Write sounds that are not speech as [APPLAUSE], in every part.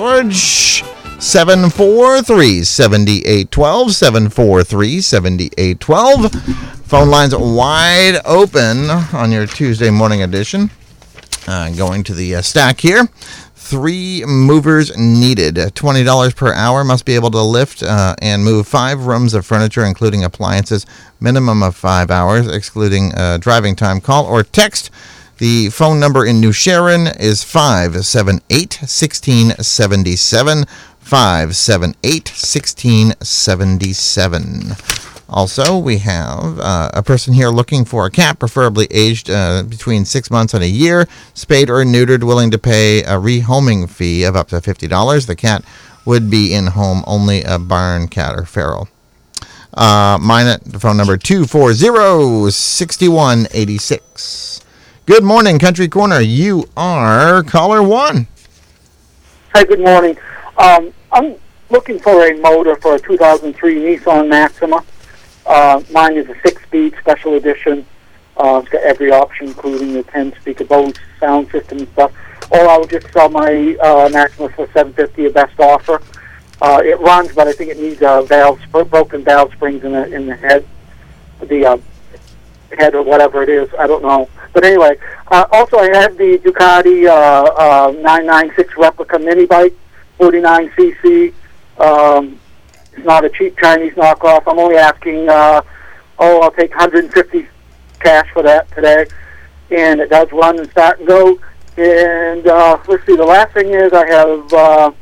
George 743 7812 743 7812. Phone lines wide open on your Tuesday morning edition. Uh, going to the uh, stack here. Three movers needed. $20 per hour must be able to lift uh, and move five rooms of furniture, including appliances. Minimum of five hours, excluding uh, driving time. Call or text. The phone number in New Sharon is 578 1677. 578 1677. Also, we have uh, a person here looking for a cat, preferably aged uh, between six months and a year, spayed or neutered, willing to pay a rehoming fee of up to $50. The cat would be in home only a barn cat or feral. Uh, mine at the phone number 240 6186. Good morning, Country Corner. You are caller one. Hi, good morning. Um, I'm looking for a motor for a 2003 Nissan Maxima. Uh, mine is a six-speed special edition. Uh, it's got every option, including the 10-speaker Bose sound system and stuff. Or I would just sell my uh, Maxima for 750 a best offer. Uh, it runs, but I think it needs uh, valve, broken valve springs in the in the head, the uh, head or whatever it is. I don't know. But anyway, uh, also I have the Ducati uh, uh, 996 replica mini bike, 49cc. Um, it's not a cheap Chinese knockoff. I'm only asking, uh, oh, I'll take 150 cash for that today. And it does run and start and go. And uh, let's see, the last thing is I have uh,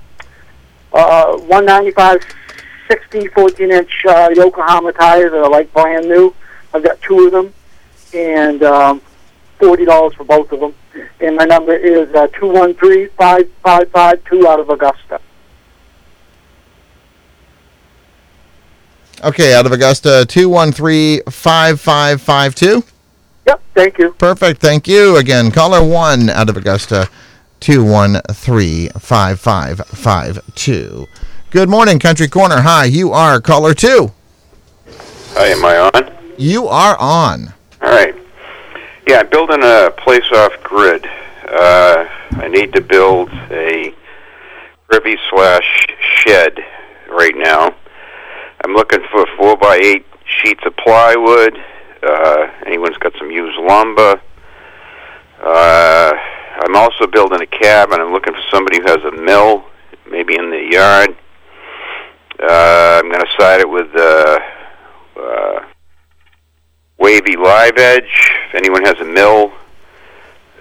uh, 195 60 14 inch uh, Yokohama tires that are like brand new. I've got two of them. And um, $40 for both of them. And my number is uh, 213 5552 out of Augusta. Okay, out of Augusta, 213 5552. Yep, thank you. Perfect, thank you. Again, caller one out of Augusta, 213 5552. Good morning, Country Corner. Hi, you are caller two. Hi, am I on? You are on. All right. Yeah, I'm building a place off grid. Uh, I need to build a privy slash shed right now. I'm looking for four by eight sheets of plywood. Uh, anyone's got some used lumber. Uh, I'm also building a cabin. I'm looking for somebody who has a mill, maybe in the yard. Uh, I'm going to side it with uh, uh, wavy live edge. If anyone has a mill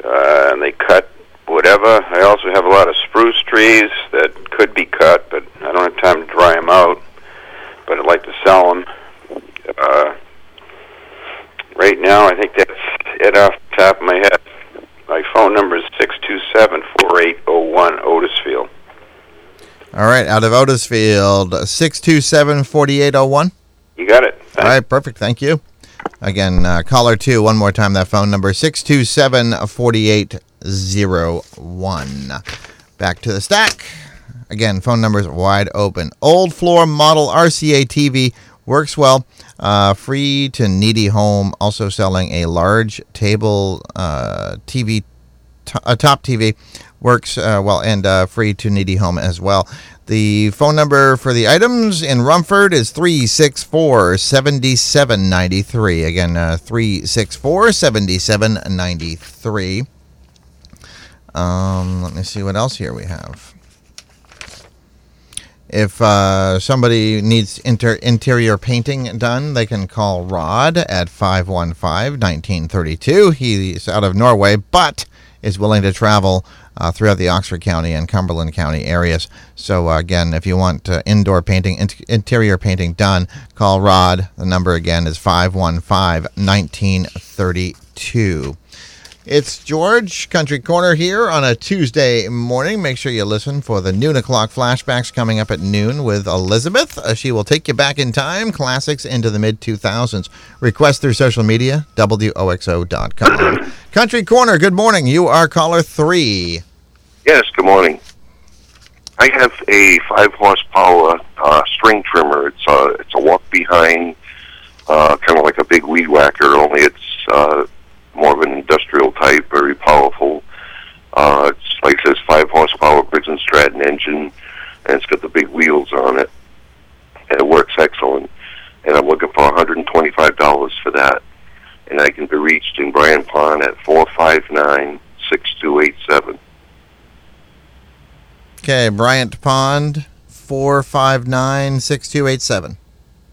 uh, and they cut whatever, I also have a lot of spruce trees that could be cut, but I don't have time to dry them out. But I'd like to sell them. Uh, right now, I think that's it off the top of my head. My phone number is six two seven four eight zero one Otisfield. All right, out of Otisfield, 627 4801. You got it. All right, perfect. Thank you. Again, uh, caller two, one more time, that phone number 627 4801. Back to the stack. Again, phone numbers wide open. Old floor model RCA TV works well. Uh, free to needy home. Also selling a large table uh, TV, t- a top TV works uh, well and uh, free to needy home as well. The phone number for the items in Rumford is 364 7793. Again, uh, 364 7793. Um, let me see what else here we have. If uh, somebody needs inter- interior painting done, they can call Rod at 515 1932. He's out of Norway, but is willing to travel uh, throughout the Oxford County and Cumberland County areas. So, uh, again, if you want uh, indoor painting, in- interior painting done, call Rod. The number again is 515 1932. It's George, Country Corner here on a Tuesday morning. Make sure you listen for the noon o'clock flashbacks coming up at noon with Elizabeth. Uh, she will take you back in time, classics into the mid 2000s. Request through social media, WOXO.com. [CLEARS THROAT] Country Corner, good morning. You are caller three. Yes, good morning. I have a five horsepower uh, string trimmer. It's a it's a walk behind, uh, kind of like a big weed whacker. Only it's uh, more of an industrial type, very powerful. Uh, it's like I says, five horsepower Briggs and Stratton engine, and it's got the big wheels on it, and it works excellent. And I'm looking for $125 for that, and I can be reached in Bryant Pond at four five nine six two eight seven. Okay, Bryant Pond, 459 6287.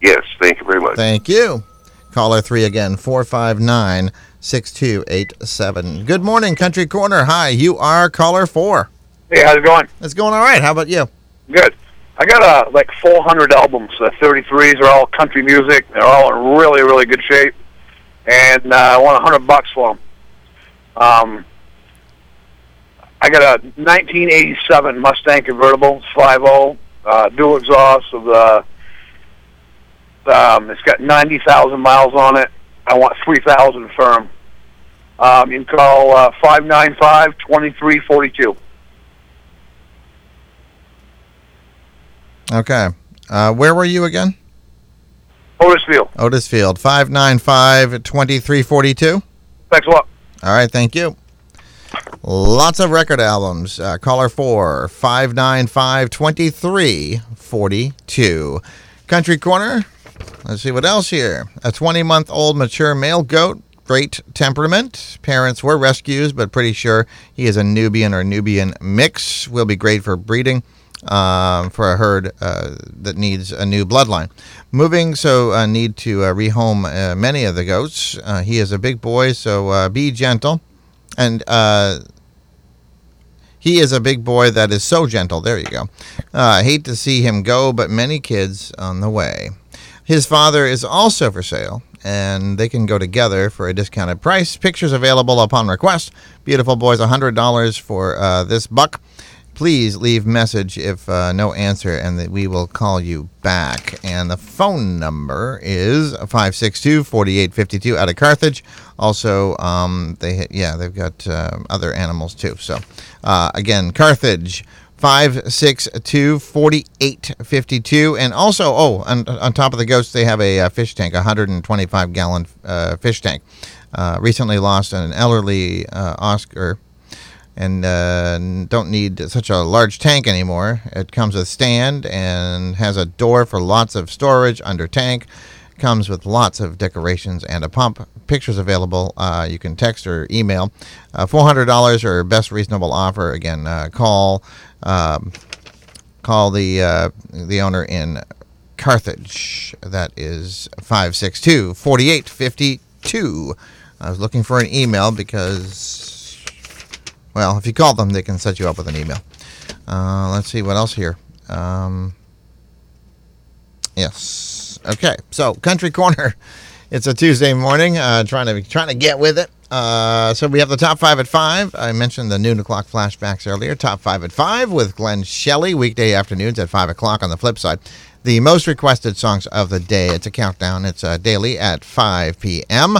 Yes, thank you very much. Thank you. Caller three again, 459 6287. Good morning, Country Corner. Hi, you are caller four. Hey, how's it going? It's going all right. How about you? Good. I got uh, like 400 albums. The 33s are all country music. They're all in really, really good shape, and uh, I want 100 bucks for them. Um, I got a 1987 Mustang convertible, 5.0, uh, dual exhaust of the. Um, it's got 90,000 miles on it. I want 3,000 firm. Um, you can call uh, 595 2342. Okay. Uh, where were you again? Otisville. Otisfield, 595 2342. Thanks a lot. All right, thank you. Lots of record albums. Uh, caller 4 595 2342. Country Corner. Let's see what else here. A 20 month old mature male goat. Great temperament. Parents were rescues, but pretty sure he is a Nubian or Nubian mix. Will be great for breeding um, for a herd uh, that needs a new bloodline. Moving, so uh, need to uh, rehome uh, many of the goats. Uh, he is a big boy, so uh, be gentle. And uh, he is a big boy that is so gentle. There you go. Hate to see him go, but many kids on the way. His father is also for sale, and they can go together for a discounted price. Pictures available upon request. Beautiful boys, $100 for uh, this buck. Please leave message if uh, no answer, and that we will call you back. And the phone number is 562-4852 out of Carthage. Also, um, they yeah they've got uh, other animals too. So uh, again, Carthage. 562-4852 and also oh on, on top of the ghosts they have a, uh fish tank a 125 gallon uh, fish tank uh, recently lost an elderly uh, oscar and uh, don't need such a large tank anymore. It comes with stand and has a door for lots of storage under tank. Comes with lots of decorations and a pump. Pictures available. Uh, you can text or email. Uh, $400 or best reasonable offer. Again, uh, call um, call the uh, the owner in Carthage. That is 562 4852. I was looking for an email because well, if you call them, they can set you up with an email. Uh, let's see what else here. Um, yes. Okay. So, Country Corner. [LAUGHS] It's a Tuesday morning. Uh, trying to trying to get with it. Uh, so we have the top five at five. I mentioned the noon o'clock flashbacks earlier. Top five at five with Glenn Shelley weekday afternoons at five o'clock. On the flip side, the most requested songs of the day. It's a countdown. It's uh, daily at 5 p.m.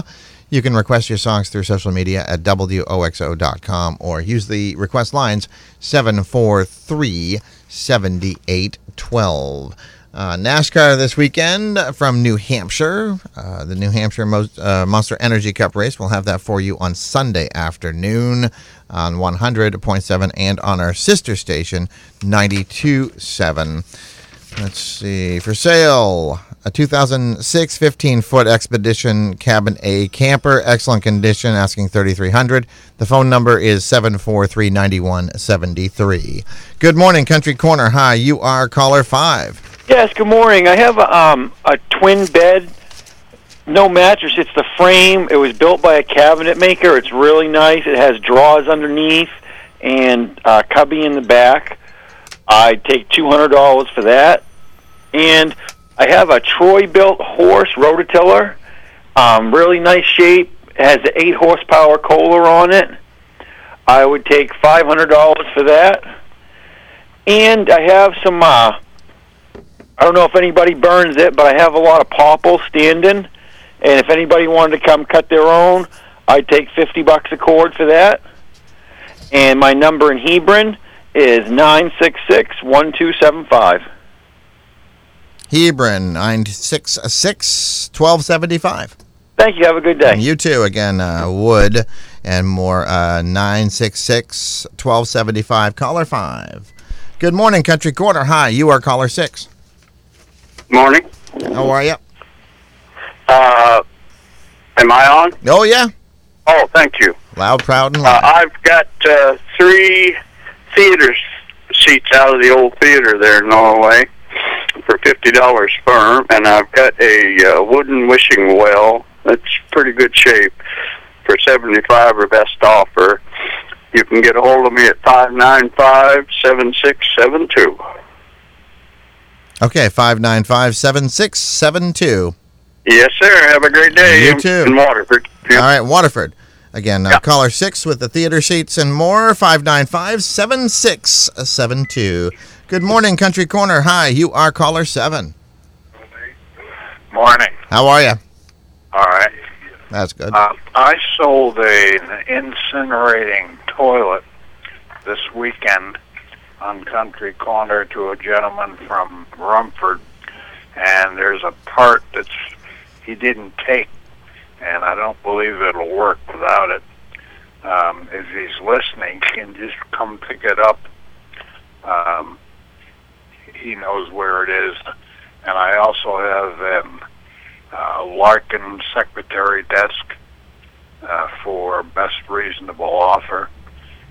You can request your songs through social media at WOXO.com or use the request lines 743 7812. Uh, NASCAR this weekend from New Hampshire. Uh, the New Hampshire uh, Monster Energy Cup race. We'll have that for you on Sunday afternoon on 100.7 and on our sister station 92.7. Let's see. For sale, a 2006 15 foot Expedition Cabin A camper, excellent condition, asking 3300 The phone number is 743 9173. Good morning, Country Corner. Hi, you are caller 5. Yes, good morning. I have a, um, a twin bed, no mattress. It's the frame. It was built by a cabinet maker. It's really nice. It has drawers underneath and a cubby in the back. I take two hundred dollars for that, and I have a Troy-Bilt horse rototiller, um, really nice shape. it has the eight horsepower Kohler on it. I would take five hundred dollars for that. And I have some. Uh, I don't know if anybody burns it, but I have a lot of popple standing. And if anybody wanted to come cut their own, I'd take fifty bucks a cord for that. And my number in Hebron is nine six six one two seven five. Hebron, 966 1275. Thank you. Have a good day. And you too. Again, uh, Wood and more, uh, 966 1275. Caller 5. Good morning, Country Corner. Hi, you are caller 6. Morning. How are you? Uh, am I on? Oh, yeah. Oh, thank you. Loud, proud, and Uh, loud. I've got uh, three theater seats out of the old theater there in Norway for fifty dollars firm, and I've got a uh, wooden wishing well that's pretty good shape for seventy-five or best offer. You can get a hold of me at five nine five seven six seven two. okay, 595 7672. Yes, sir. Have a great day. You too. In Waterford. All right, Waterford. Again, uh, caller 6 with the theater seats and more, 595 7672. Good morning, Country Corner. Hi, you are caller 7. Morning. How are you? All right. That's good. Uh, I sold a, an incinerating toilet this weekend on Country Corner to a gentleman from Rumford, and there's a part that's he didn't take, and I don't believe it'll work without it. Um, if he's listening, he can just come pick it up. Um, he knows where it is, and I also have um, uh, Larkin secretary desk uh, for best reasonable offer.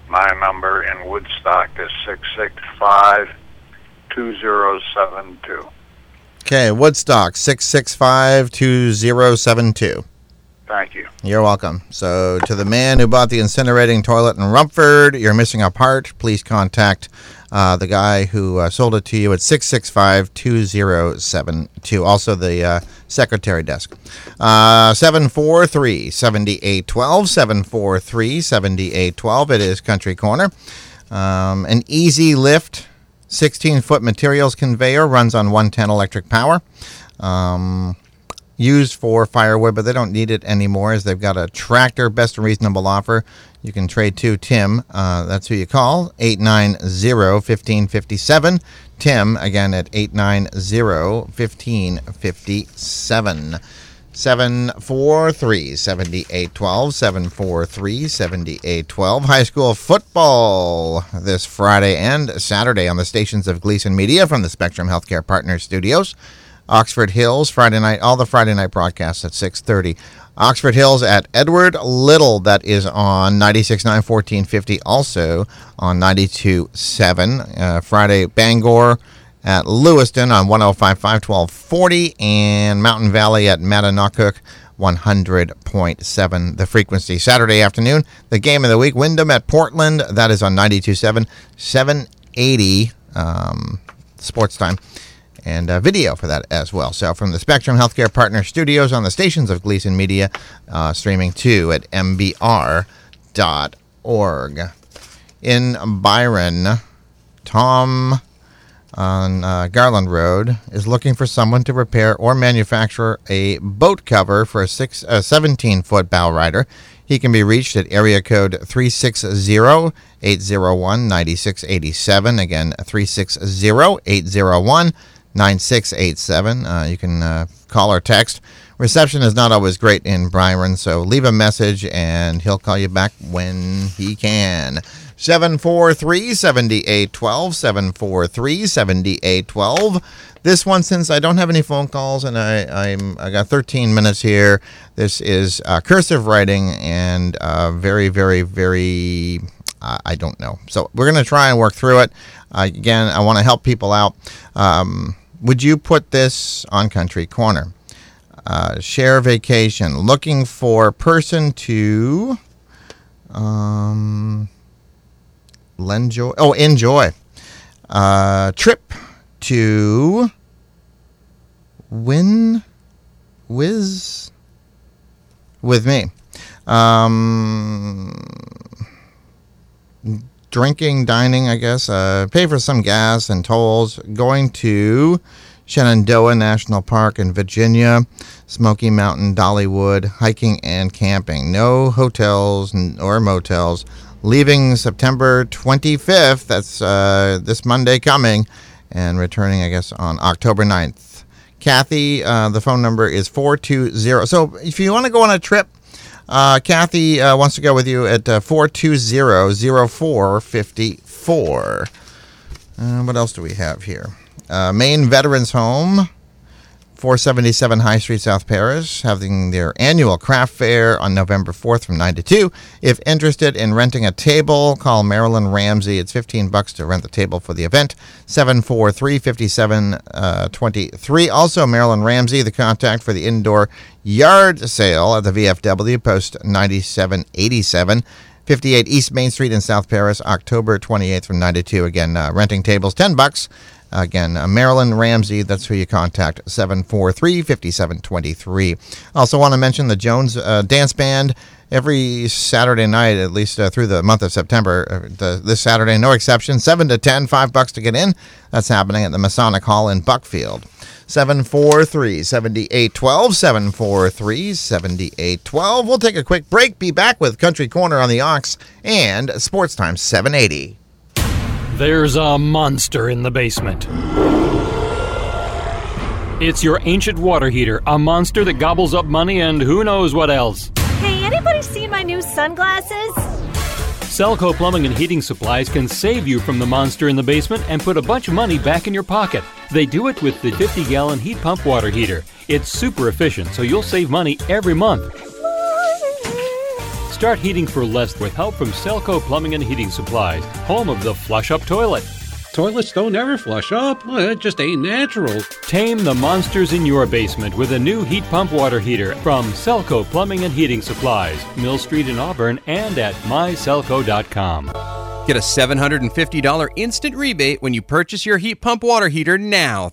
My number in Woodstock is six six five two zero seven two. Okay, Woodstock, 665 2072. Thank you. You're welcome. So, to the man who bought the incinerating toilet in Rumford, you're missing a part. Please contact uh, the guy who uh, sold it to you at 665 2072. Also, the uh, secretary desk. Uh, 743 7812. 743 7812. It is Country Corner. Um, an easy lift 16 foot materials conveyor runs on 110 electric power. Um, used for firewood, but they don't need it anymore as they've got a tractor best and reasonable offer. You can trade to Tim. Uh, that's who you call 890 1557. Tim, again, at 890 1557. 743 7812. 743 7812. High school football this Friday and Saturday on the stations of Gleason Media from the Spectrum Healthcare Partners studios. Oxford Hills Friday night, all the Friday night broadcasts at 6:30. Oxford Hills at Edward Little, that is on 96.9 1450, also on 92.7. Uh, Friday, Bangor at Lewiston on 105.5 1240, and Mountain Valley at Maranacook 100.7 the frequency. Saturday afternoon, the game of the week, Windham at Portland, that is on 92.7 780 um, sports time and uh, video for that as well. So from the Spectrum Healthcare Partner Studios on the stations of Gleason Media, uh, streaming too at mbr.org. In Byron, Tom on uh, Garland Road is looking for someone to repair or manufacture a boat cover for a six, a 17 foot bow rider. He can be reached at area code 360 801 9687. Again, 360 801 9687. Uh, you can uh, call or text. Reception is not always great in Byron, so leave a message and he'll call you back when he can. 743 7812. 743 7812. This one, since I don't have any phone calls and I, I'm I got 13 minutes here, this is uh, cursive writing and uh, very, very, very I don't know. So we're going to try and work through it. Uh, again, I want to help people out. Um, would you put this on Country Corner? Uh, share vacation. Looking for person to um, lend joy. Oh, enjoy. Uh, trip to win whiz with me. Um, drinking, dining, I guess. Uh, pay for some gas and tolls. Going to Shenandoah National Park in Virginia, Smoky Mountain, Dollywood, hiking and camping. No hotels or motels. Leaving September 25th, that's uh, this Monday coming, and returning, I guess, on October 9th. Kathy, uh, the phone number is 420. So if you want to go on a trip, uh, Kathy uh, wants to go with you at uh, 420 0454. Uh, what else do we have here? Uh, Maine Veterans Home, 477 High Street, South Paris, having their annual craft fair on November 4th from 9 to 2. If interested in renting a table, call Marilyn Ramsey. It's 15 bucks to rent the table for the event. 743-5723. Also, Marilyn Ramsey, the contact for the indoor yard sale at the VFW, post 9787. 58 East Main Street in South Paris, October 28th from 9 to 2. Again, uh, renting tables, 10 bucks. Again, uh, Marilyn Ramsey, that's who you contact, 743 5723. Also, want to mention the Jones uh, Dance Band every Saturday night, at least uh, through the month of September. Uh, the, this Saturday, no exception, 7 to 10, 5 bucks to get in. That's happening at the Masonic Hall in Buckfield. 743 7812. 743 7812. We'll take a quick break. Be back with Country Corner on the Ox and Sports Time 780. There's a monster in the basement. It's your ancient water heater, a monster that gobbles up money and who knows what else. Hey, anybody seen my new sunglasses? Selco Plumbing and Heating Supplies can save you from the monster in the basement and put a bunch of money back in your pocket. They do it with the 50 gallon heat pump water heater. It's super efficient, so you'll save money every month. Start heating for less with help from Selco Plumbing and Heating Supplies, home of the flush up toilet. Toilets don't ever flush up. It just ain't natural. Tame the monsters in your basement with a new heat pump water heater from Selco Plumbing and Heating Supplies, Mill Street in Auburn, and at myselco.com. Get a $750 instant rebate when you purchase your heat pump water heater now.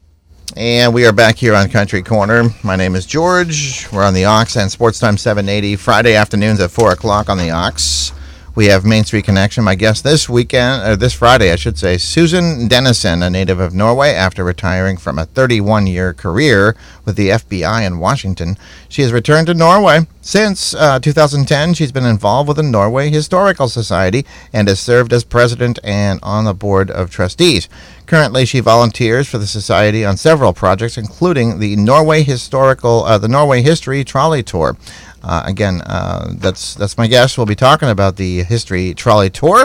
And we are back here on Country Corner. My name is George. We're on the Ox and Sports Time 780, Friday afternoons at 4 o'clock on the Ox. We have Main Street Connection. My guest this weekend, or this Friday, I should say, Susan Dennison, a native of Norway, after retiring from a 31 year career with the FBI in Washington. She has returned to Norway. Since uh, 2010, she's been involved with the Norway Historical Society and has served as president and on the board of trustees. Currently, she volunteers for the society on several projects, including the Norway Historical, uh, the Norway History Trolley Tour. Uh, again, uh, that's that's my guest. We'll be talking about the History Trolley Tour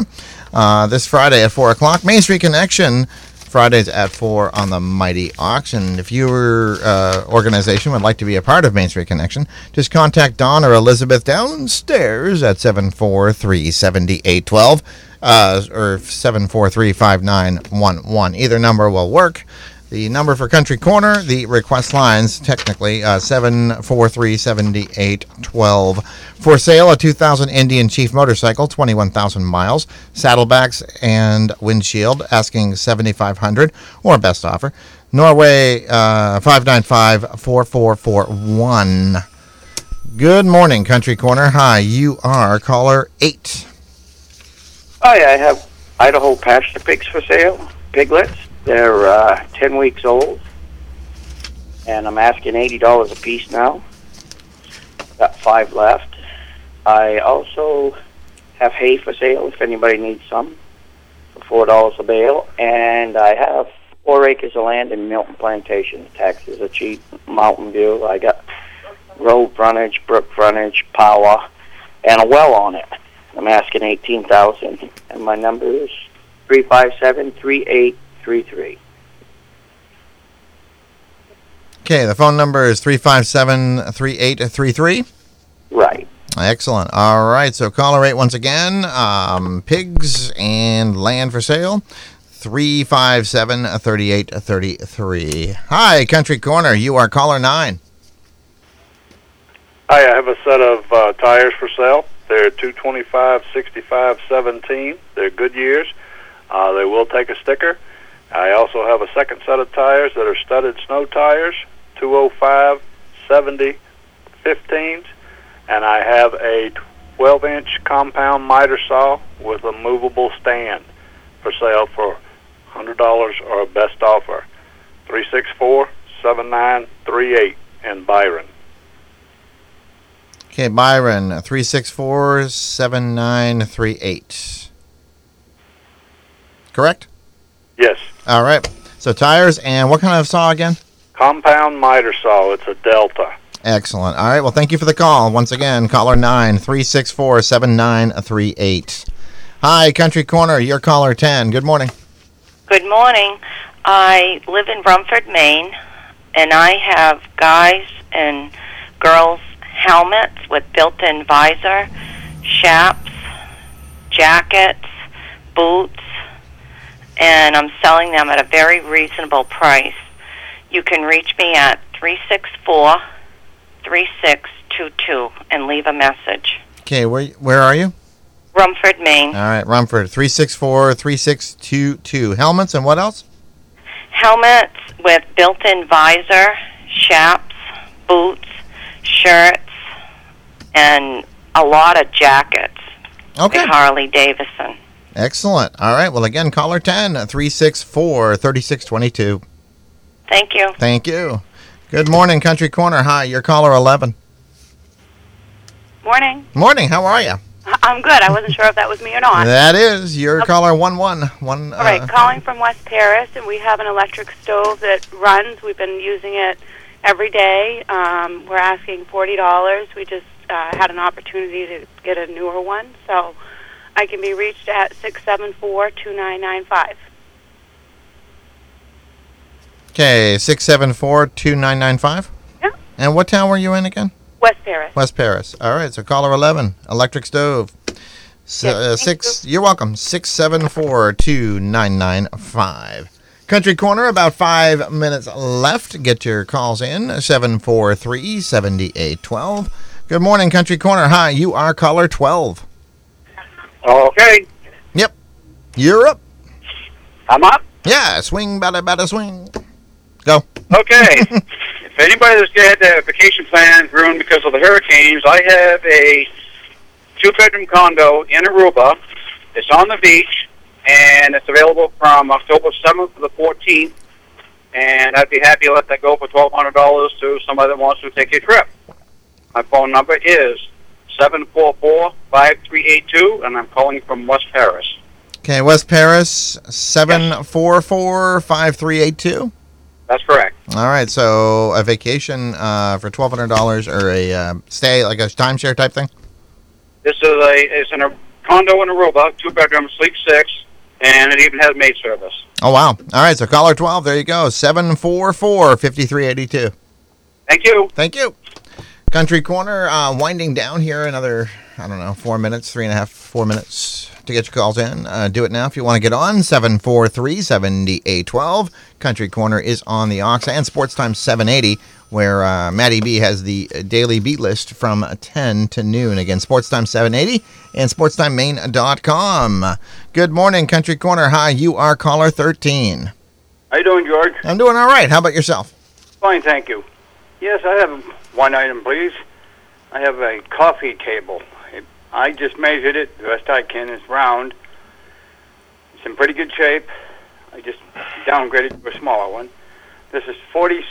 uh, this Friday at four o'clock. Main Street Connection. Fridays at 4 on the Mighty Ox. And if your uh, organization would like to be a part of Main Street Connection, just contact Don or Elizabeth downstairs at 743 7812 uh, or 743 5911. Either number will work. The number for Country Corner, the request lines, technically, uh, 743 7812. For sale, a 2000 Indian Chief motorcycle, 21,000 miles, saddlebags and windshield, asking 7500 or best offer. Norway, uh, 4441. Good morning, Country Corner. Hi, you are caller 8. Hi, I have Idaho pasture pigs for sale, piglets. They're uh, 10 weeks old, and I'm asking $80 a piece now. Got five left. I also have hay for sale if anybody needs some for $4 a bale, and I have four acres of land in Milton Plantation. Taxes are cheap. Mountain View. I got road frontage, brook frontage, power, and a well on it. I'm asking eighteen thousand, and my number is three five seven three eight three three. Okay, the phone number is 357 3833. Right. Excellent. All right, so caller eight once again. Um, pigs and land for sale. 357 3833. Hi, Country Corner. You are caller nine. Hi, I have a set of uh, tires for sale. They're 225, 65, 17. They're Goodyears. Uh, they will take a sticker. I also have a second set of tires that are studded snow tires, 205, 70, 15s. And I have a 12-inch compound miter saw with a movable stand for sale for $100 or a best offer. 364-7938 in Byron. Okay, Byron, 364 7938. Correct? Yes. All right. So tires and what kind of saw again? Compound miter saw. It's a Delta. Excellent. All right. Well, thank you for the call. Once again, caller 9 364 7938. Hi, Country Corner. You're caller 10. Good morning. Good morning. I live in Rumford, Maine, and I have guys and girls helmets with built-in visor, chaps, jackets, boots, and I'm selling them at a very reasonable price. You can reach me at 364 3622 and leave a message. Okay, where where are you? Rumford, Maine. All right, Rumford, 364 3622. Helmets and what else? Helmets with built-in visor, chaps, boots, shirts, and a lot of jackets. Okay. Harley Davidson. Excellent. All right. Well, again, caller 10 364 3622. Thank you. Thank you. Good morning, Country Corner. Hi, you're caller 11. Morning. Morning. How are you? I'm good. I wasn't sure if that was me or not. That is your caller 1 1. One, All right, uh, calling from West Paris, and we have an electric stove that runs. We've been using it every day. Um, we're asking forty dollars. We just uh, had an opportunity to get a newer one, so I can be reached at six seven four two nine nine five. Okay, 674 2995. Yeah. And what town were you in again? West Paris. West Paris. All right, so caller 11, electric stove. S- uh, six. You're welcome. Six seven four two nine nine five. Country Corner. About five minutes left. Get your calls in. Seven four three seventy eight twelve. Good morning, Country Corner. Hi, you are caller twelve. Okay. Yep. You're up. I'm up. Yeah. Swing, bada, bada, swing. Go. Okay. [LAUGHS] if anybody that's had their vacation plans ruined because of the hurricanes, I have a two-bedroom condo in Aruba. It's on the beach, and it's available from October 7th to the 14th. And I'd be happy to let that go for $1,200 to somebody that wants to take a trip. My phone number is 744-5382, and I'm calling from West Paris. Okay, West Paris. Seven four four five three eight two. That's correct. All right, so a vacation uh, for twelve hundred dollars or a uh, stay like a timeshare type thing. This is a it's in a condo in Aruba, two bedroom, sleep six, and it even has maid service. Oh wow! All right, so caller twelve. There you go. Seven four four fifty three eighty two. Thank you. Thank you. Country Corner uh, winding down here. Another I don't know four minutes, three and a half, four minutes to get your calls in. Uh, do it now if you want to get on. Seven four three seventy eight twelve. Country Corner is on the Ox and Sports Time seven eighty. Where uh, Maddie B has the daily beat list from 10 to noon. Again, Sports Time 780 and SportsTimeMaine.com. Good morning, Country Corner. Hi, you are caller 13. How you doing, George? I'm doing all right. How about yourself? Fine, thank you. Yes, I have one item, please. I have a coffee table. I just measured it the best I can. It's round. It's in pretty good shape. I just downgraded to a smaller one. This is 40.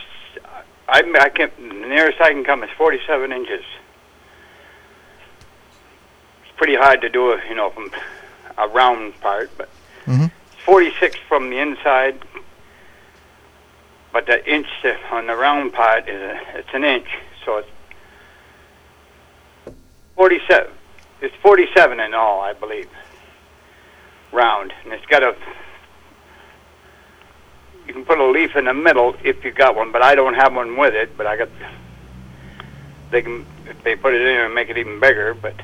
I, I can the nearest I can come is 47 inches. It's pretty hard to do, a, you know, from a round part, but Mm-hmm. 46 from the inside, but the inch on the round part is a, it's an inch, so it's 47. It's 47 in all, I believe, round, and it's got a. You can put a leaf in the middle if you got one, but I don't have one with it. But I got. They can if they put it in and make it even bigger, but.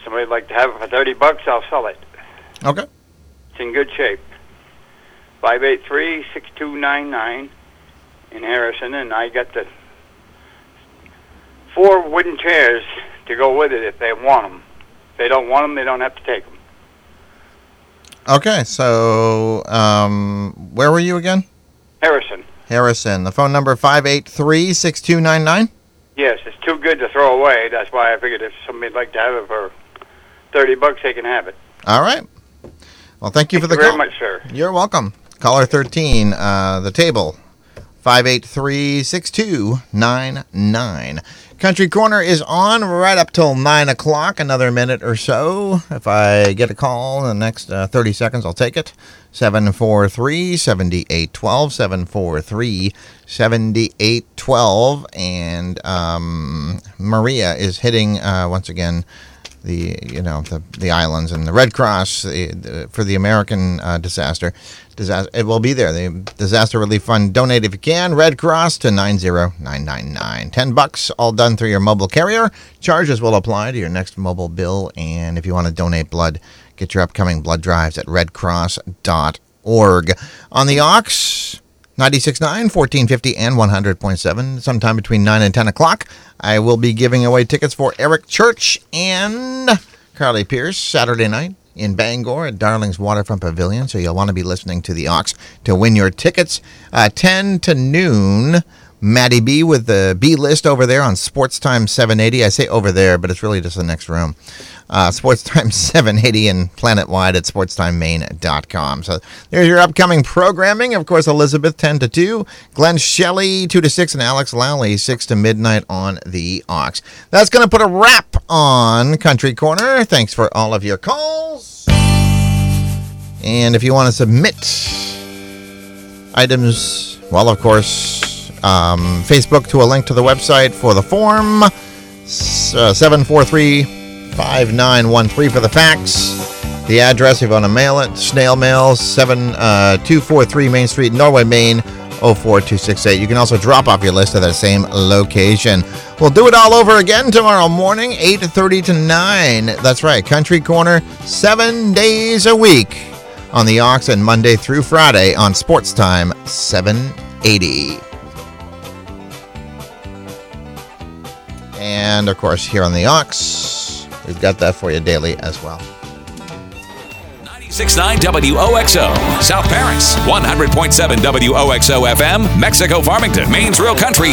If somebody'd like to have it for 30 bucks, I'll sell it. Okay. It's in good shape. 583-6299 in Harrison, and I got the four wooden chairs to go with it if they want them. If they don't want them, they don't have to take them. Okay, so um, where were you again? Harrison. Harrison. The phone number 583 6299. Yes, it's too good to throw away. That's why I figured if somebody'd like to have it for thirty bucks, they can have it. All right. Well, thank you for the Thank you call. very much, sir. You're welcome. Caller 13, uh, the table, 583-6299. Country Corner is on right up till 9 o'clock, another minute or so. If I get a call in the next uh, 30 seconds, I'll take it. 743-7812, 743-7812. And um, Maria is hitting, uh, once again, the you know the the islands and the Red Cross the, the, for the American uh, disaster disaster it will be there. The disaster relief fund donate if you can. Red Cross to 90999 10 bucks all done through your mobile carrier. Charges will apply to your next mobile bill and if you want to donate blood get your upcoming blood drives at redcross.org on the ox 96.9, 1450, and 100.7. Sometime between 9 and 10 o'clock, I will be giving away tickets for Eric Church and Carly Pearce Saturday night in Bangor at Darling's Waterfront Pavilion. So you'll want to be listening to the Ox to win your tickets. Uh, 10 to noon. Maddie B with the B list over there on Sports Time 780. I say over there, but it's really just the next room. Uh, Sports Time [LAUGHS] 780 and planet-wide at sportstimemaine.com. So there's your upcoming programming. Of course, Elizabeth 10 to 2, Glenn Shelley 2 to 6, and Alex Lowley 6 to midnight on the Ox. That's going to put a wrap on Country Corner. Thanks for all of your calls. And if you want to submit items, well, of course, um, Facebook to a link to the website for the form. Uh, 743 5913 for the fax. The address, if you want to mail it, snail mail, 7243 Main Street, Norway, Maine, 04268. You can also drop off your list at that same location. We'll do it all over again tomorrow morning, 8.30 to 9. That's right, Country Corner, seven days a week on the Ox and Monday through Friday on Sports Time 780. And of course, here on the Ox, we've got that for you daily as well. 69 WOXO, South Paris, 100.7 WOXO FM, Mexico Farmington, Maine's Real Country.